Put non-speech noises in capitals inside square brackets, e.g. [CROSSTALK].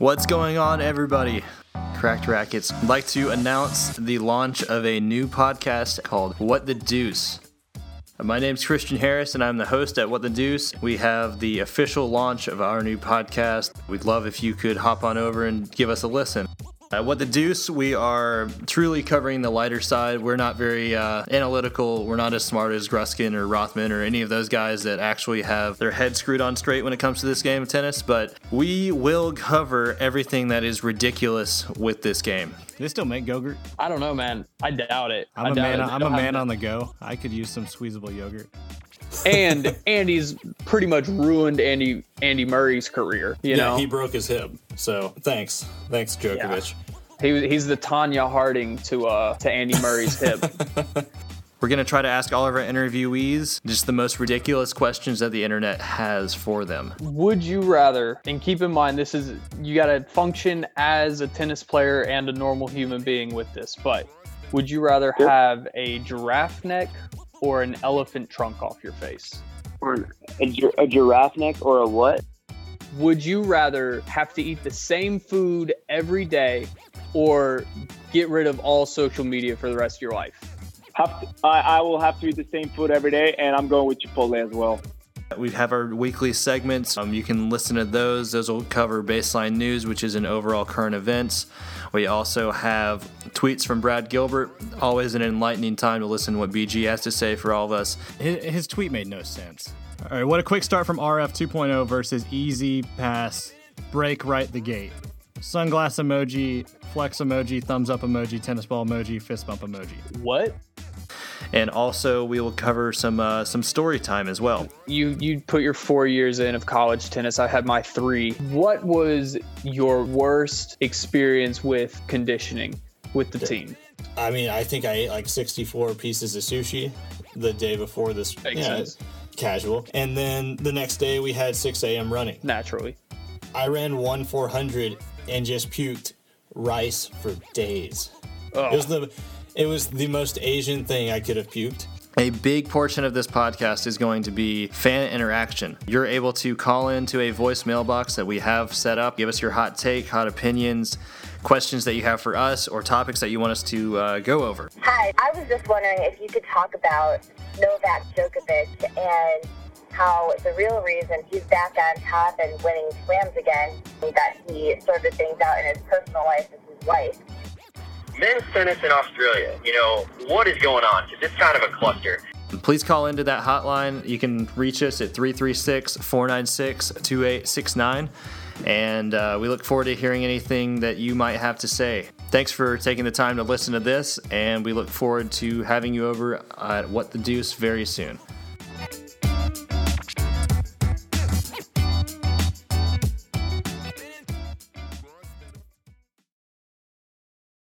What's going on, everybody? Cracked Rackets would like to announce the launch of a new podcast called What the Deuce. My name's Christian Harris, and I'm the host at What the Deuce. We have the official launch of our new podcast. We'd love if you could hop on over and give us a listen. Uh, what the deuce, we are truly covering the lighter side. We're not very uh, analytical. We're not as smart as Gruskin or Rothman or any of those guys that actually have their head screwed on straight when it comes to this game of tennis. But we will cover everything that is ridiculous with this game. Do they still make yogurt? I don't know, man. I doubt it. I'm I a doubt man. it. I'm a man on the go. I could use some squeezable yogurt. And Andy's pretty much ruined Andy Andy Murray's career. You yeah, know, he broke his hip. So thanks, thanks Djokovic. he he's the Tonya Harding to uh to Andy Murray's hip. [LAUGHS] We're going to try to ask all of our interviewees just the most ridiculous questions that the internet has for them. Would you rather? And keep in mind, this is you got to function as a tennis player and a normal human being with this. But would you rather have a giraffe neck or an elephant trunk off your face? or a, a giraffe neck or a what? Would you rather have to eat the same food every day or get rid of all social media for the rest of your life? Have to, I, I will have to eat the same food every day, and I'm going with Chipotle as well. We have our weekly segments. Um, you can listen to those. Those will cover baseline news, which is an overall current events. We also have tweets from Brad Gilbert. Always an enlightening time to listen to what BG has to say for all of us. His, his tweet made no sense. All right, what a quick start from RF 2.0 versus easy pass, break right the gate. Sunglass emoji, flex emoji, thumbs up emoji, tennis ball emoji, fist bump emoji. What? And also, we will cover some uh, some story time as well. You you put your four years in of college tennis. I had my three. What was your worst experience with conditioning with the team? I mean, I think I ate like 64 pieces of sushi the day before this. Makes yeah, sense. Casual. And then the next day we had 6 a.m. running. Naturally. I ran one 400 and just puked rice for days. It was the it was the most Asian thing I could have puked. A big portion of this podcast is going to be fan interaction. You're able to call into a voice mailbox that we have set up. Give us your hot take, hot opinions, questions that you have for us, or topics that you want us to uh, go over. Hi, I was just wondering if you could talk about Novak Djokovic and how the real reason he's back on top and winning slams again, is that he sorted things out in his personal life with his wife. Men's tennis in Australia. You know, what is going on? Because it's kind of a cluster. Please call into that hotline. You can reach us at 336 496 2869. And uh, we look forward to hearing anything that you might have to say. Thanks for taking the time to listen to this, and we look forward to having you over at What the Deuce very soon.